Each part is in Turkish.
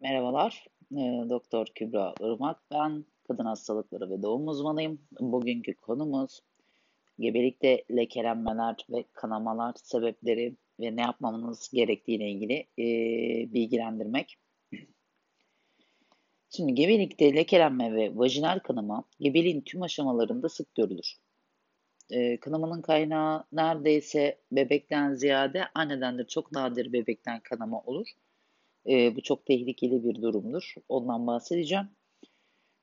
Merhabalar, eee, Doktor Kübra Irmak. Ben kadın hastalıkları ve doğum uzmanıyım. Bugünkü konumuz gebelikte lekelenmeler ve kanamalar sebepleri ve ne yapmamız gerektiğiyle ilgili eee, bilgilendirmek. Şimdi gebelikte lekelenme ve vajinal kanama gebeliğin tüm aşamalarında sık görülür. Eee, kanamanın kaynağı neredeyse bebekten ziyade annedendir. Çok nadir bebekten kanama olur. Eee, bu çok tehlikeli bir durumdur. Ondan bahsedeceğim.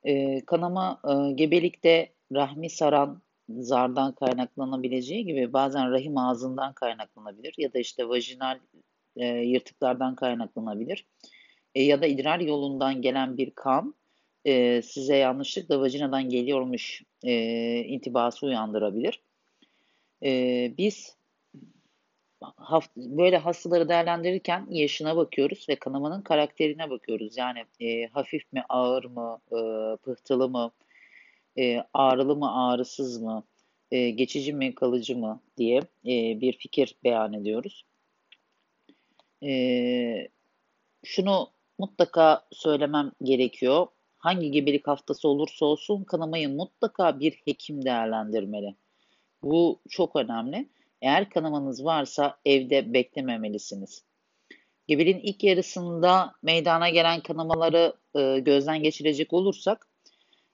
Eee, kanama eee, gebelikte rahmi saran zardan kaynaklanabileceği gibi bazen rahim ağzından kaynaklanabilir ya da işte vajinal eee, yırtıklardan kaynaklanabilir. E, ya da idrar yolundan gelen bir kan eee, size yanlışlıkla vajinadan geliyormuş eee, intibası uyandırabilir. Eee, biz böyle hastaları değerlendirirken yaşına bakıyoruz ve kanamanın karakterine bakıyoruz. Yani, eee, hafif mi, ağır mı, ııı, pıhtılı mı, eee, ağrılı mı, ağrısız mı, eee, geçici mi, kalıcı mı diye, eee, bir fikir beyan ediyoruz. Eee, şunu mutlaka söylemem gerekiyor. Hangi gebelik haftası olursa olsun kanamayı mutlaka bir hekim değerlendirmeli. Bu çok önemli. Eğer kanamanız varsa evde beklememelisiniz. Gebeliğin ilk yarısında meydana gelen kanamaları e, gözden geçirecek olursak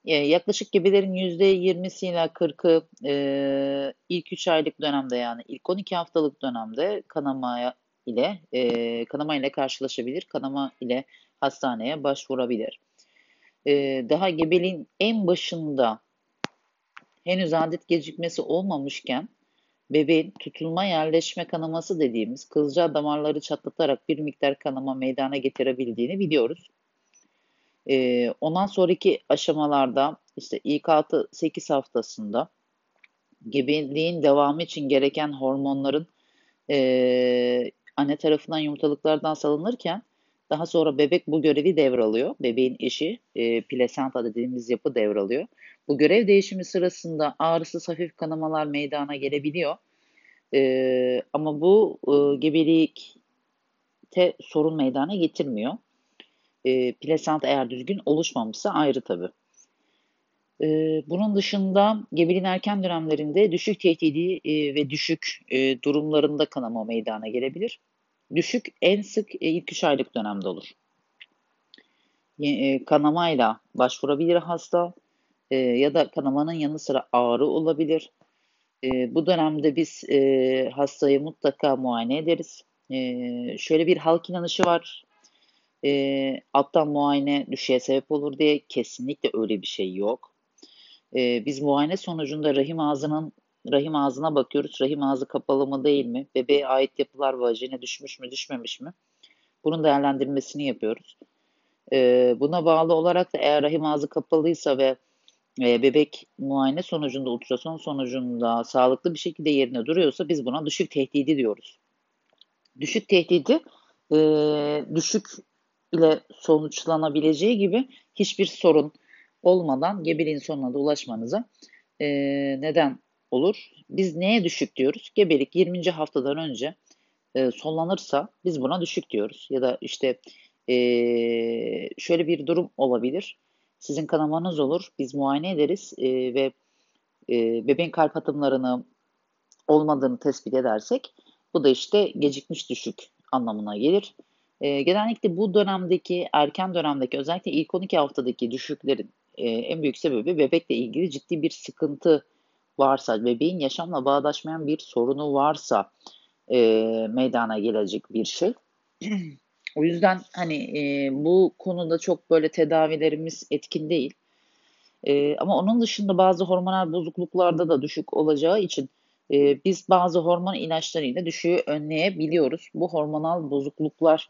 e, yaklaşık gebelerin %20'si ile 40'ı e, ilk 3 aylık dönemde yani ilk 12 haftalık dönemde kanama ile e, kanama ile karşılaşabilir. Kanama ile hastaneye başvurabilir. E, daha gebeliğin en başında henüz adet gecikmesi olmamışken bebeğin tutulma yerleşme kanaması dediğimiz kılcal damarları çatlatarak bir miktar kanama meydana getirebildiğini biliyoruz. Ee, ondan sonraki aşamalarda işte ilk 6-8 haftasında gebeliğin devamı için gereken hormonların e, anne tarafından yumurtalıklardan salınırken daha sonra bebek bu görevi devralıyor. Bebeğin eşi e, plasenta dediğimiz yapı devralıyor. Bu görev değişimi sırasında ağrısız hafif kanamalar meydana gelebiliyor. E, ama bu e, gebelikte sorun meydana getirmiyor. E, plasenta eğer düzgün oluşmamışsa ayrı tabii. Bunun dışında gebeliğin erken dönemlerinde düşük tehdidi ve düşük durumlarında kanama meydana gelebilir. Düşük en sık ilk 3 aylık dönemde olur. Kanamayla başvurabilir hasta ya da kanamanın yanı sıra ağrı olabilir. E, bu dönemde biz e, hastayı mutlaka muayene ederiz. E, şöyle bir halk inanışı var. E, alttan muayene düşeye sebep olur diye kesinlikle öyle bir şey yok. E, biz muayene sonucunda rahim ağzının rahim ağzına bakıyoruz. Rahim ağzı kapalı mı değil mi? Bebeğe ait yapılar vajine düşmüş mü düşmemiş mi? Bunun değerlendirmesini yapıyoruz. E, buna bağlı olarak da eğer rahim ağzı kapalıysa ve bebek muayene sonucunda, ultrason sonucunda sağlıklı bir şekilde yerine duruyorsa biz buna düşük tehdidi diyoruz. Düşük tehdidi e, düşük ile sonuçlanabileceği gibi hiçbir sorun olmadan gebeliğin sonuna da ulaşmanıza e, neden olur. Biz neye düşük diyoruz? Gebelik 20. haftadan önce e, sonlanırsa biz buna düşük diyoruz. Ya da işte şöyle bir durum olabilir. Sizin kanamanız olur. Biz muayene ederiz e, ve e, bebeğin kalp atımlarını olmadığını tespit edersek bu da işte gecikmiş düşük anlamına gelir. E, genellikle bu dönemdeki erken dönemdeki özellikle ilk 12 haftadaki düşüklerin e, en büyük sebebi bebekle ilgili ciddi bir sıkıntı varsa, bebeğin yaşamla bağdaşmayan bir sorunu varsa e, meydana gelecek bir şey. o yüzden hani e, bu konuda çok böyle tedavilerimiz etkin değil. E, ama onun dışında bazı hormonal bozukluklarda da düşük olacağı için e, biz bazı hormon ilaçlarıyla düşüğü önleyebiliyoruz. Bu hormonal bozukluklar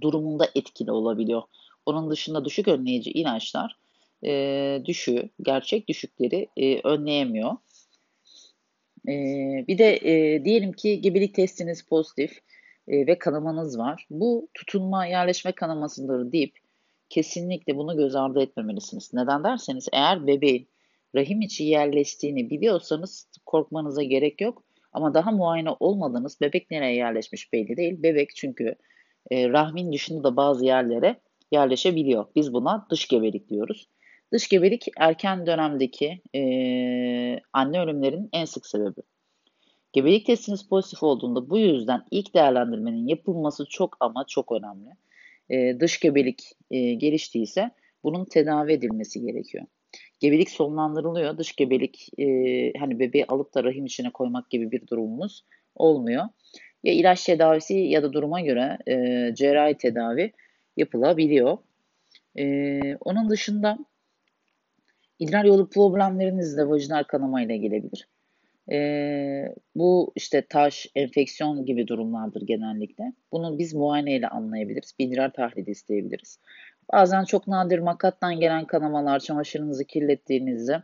durumunda etkili olabiliyor. Onun dışında düşük önleyici ilaçlar e, düşüğü, gerçek düşükleri e, önleyemiyor. E, bir de e, diyelim ki gebelik testiniz pozitif e, ve kanamanız var. Bu tutunma yerleşme kanamasıdır deyip kesinlikle bunu göz ardı etmemelisiniz. Neden derseniz eğer bebeğin rahim içi yerleştiğini biliyorsanız korkmanıza gerek yok. Ama daha muayene olmadınız. Bebek nereye yerleşmiş belli değil. Bebek çünkü e, rahmin dışında da bazı yerlere yerleşebiliyor. Biz buna dış gebelik diyoruz. Dış gebelik erken dönemdeki e, anne ölümlerinin en sık sebebi. Gebelik testiniz pozitif olduğunda bu yüzden ilk değerlendirmenin yapılması çok ama çok önemli. E, dış gebelik e, geliştiyse bunun tedavi edilmesi gerekiyor. Gebelik sonlandırılıyor. Dış gebelik e, hani bebeği alıp da rahim içine koymak gibi bir durumumuz olmuyor. Ya ilaç tedavisi ya da duruma göre e, cerrahi tedavi yapılabiliyor. E, onun dışında idrar yolu problemleriniz de vajinal kanama ile gelebilir. E, bu işte taş, enfeksiyon gibi durumlardır genellikle. Bunu biz muayene ile anlayabiliriz. Bir idrar tahlili isteyebiliriz. Bazen çok nadir makattan gelen kanamalar, çamaşırınızı kirlettiğinizde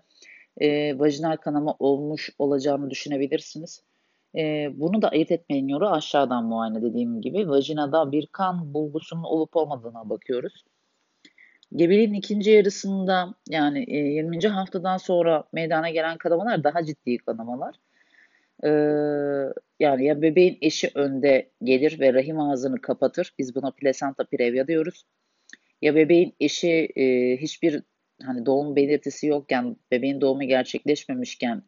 e, vajinal kanama olmuş olacağını düşünebilirsiniz. E, bunu da ayırt etmeyin yolu aşağıdan muayene dediğim gibi. Vajinada bir kan bulgusunun olup olmadığına bakıyoruz. Gebeliğin ikinci yarısında yani e, 20. haftadan sonra meydana gelen kanamalar daha ciddi kanamalar. Ee, yani ya bebeğin eşi önde gelir ve rahim ağzını kapatır. Biz buna plasenta previa diyoruz. Ya bebeğin eşi e, hiçbir hani doğum belirtisi yokken, bebeğin doğumu gerçekleşmemişken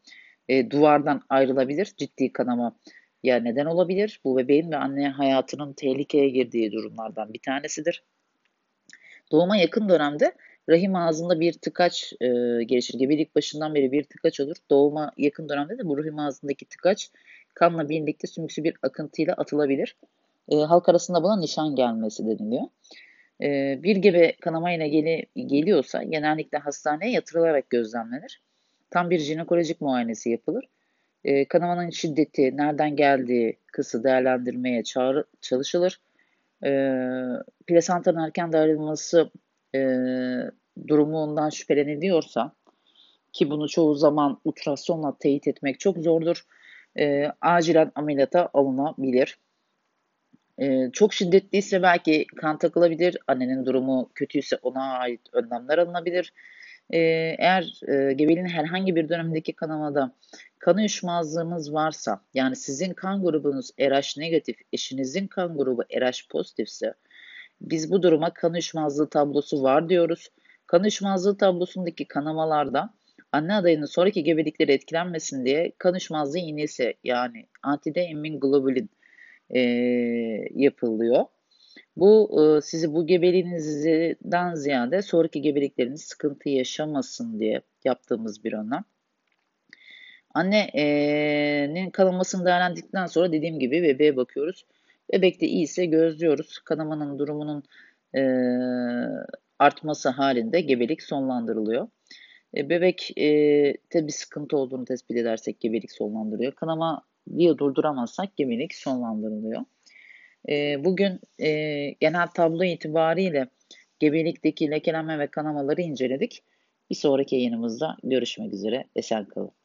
e, duvardan ayrılabilir. Ciddi kanama ya neden olabilir. Bu bebeğin ve anne hayatının tehlikeye girdiği durumlardan bir tanesidir. Doğuma yakın dönemde rahim ağzında bir tıkaç e, gelişir. Gebelik başından beri bir tıkaç olur. Doğuma yakın dönemde de bu rahim ağzındaki tıkaç kanla birlikte sümüksü bir akıntıyla atılabilir. E, halk arasında buna nişan gelmesi deniliyor. E, bir gebe kanamayla geli, geliyorsa genellikle hastaneye yatırılarak gözlemlenir. Tam bir jinekolojik muayenesi yapılır. E, kanamanın şiddeti, nereden geldiği kısı değerlendirmeye çağrı, çalışılır. E, plasentanın erken ayrılması e, durumundan şüpheleniliyorsa ki bunu çoğu zaman ultrasyonla teyit etmek çok zordur. E, acilen ameliyata alınabilir. E, çok şiddetliyse belki kan takılabilir. Annenin durumu kötüyse ona ait önlemler alınabilir. E, eğer e, gebeliğin herhangi bir dönemindeki kanamada kan uyuşmazlığımız varsa yani sizin kan grubunuz RH negatif, eşinizin kan grubu RH pozitifse biz bu duruma kan uyuşmazlığı tablosu var diyoruz. Kan uyuşmazlığı tablosundaki kanamalarda anne adayının sonraki gebelikleri etkilenmesin diye kan uyuşmazlığı iğnesi yani antide emin globulin e, yapılıyor. Bu e, sizi bu gebeliğinizden ziyade sonraki gebelikleriniz sıkıntı yaşamasın diye yaptığımız bir önlem. Annenin kanamasını değerlendikten sonra dediğim gibi bebeğe bakıyoruz. Bebekte iyiyse gözlüyoruz. Kanamanın durumunun artması halinde gebelik sonlandırılıyor. E, bebek e, bir sıkıntı olduğunu tespit edersek gebelik sonlandırıyor. Kanama diye durduramazsak gebelik sonlandırılıyor. E, bugün e, genel tablo itibariyle gebelikteki lekelenme ve kanamaları inceledik. Bir sonraki yayınımızda görüşmek üzere. Esen kalın.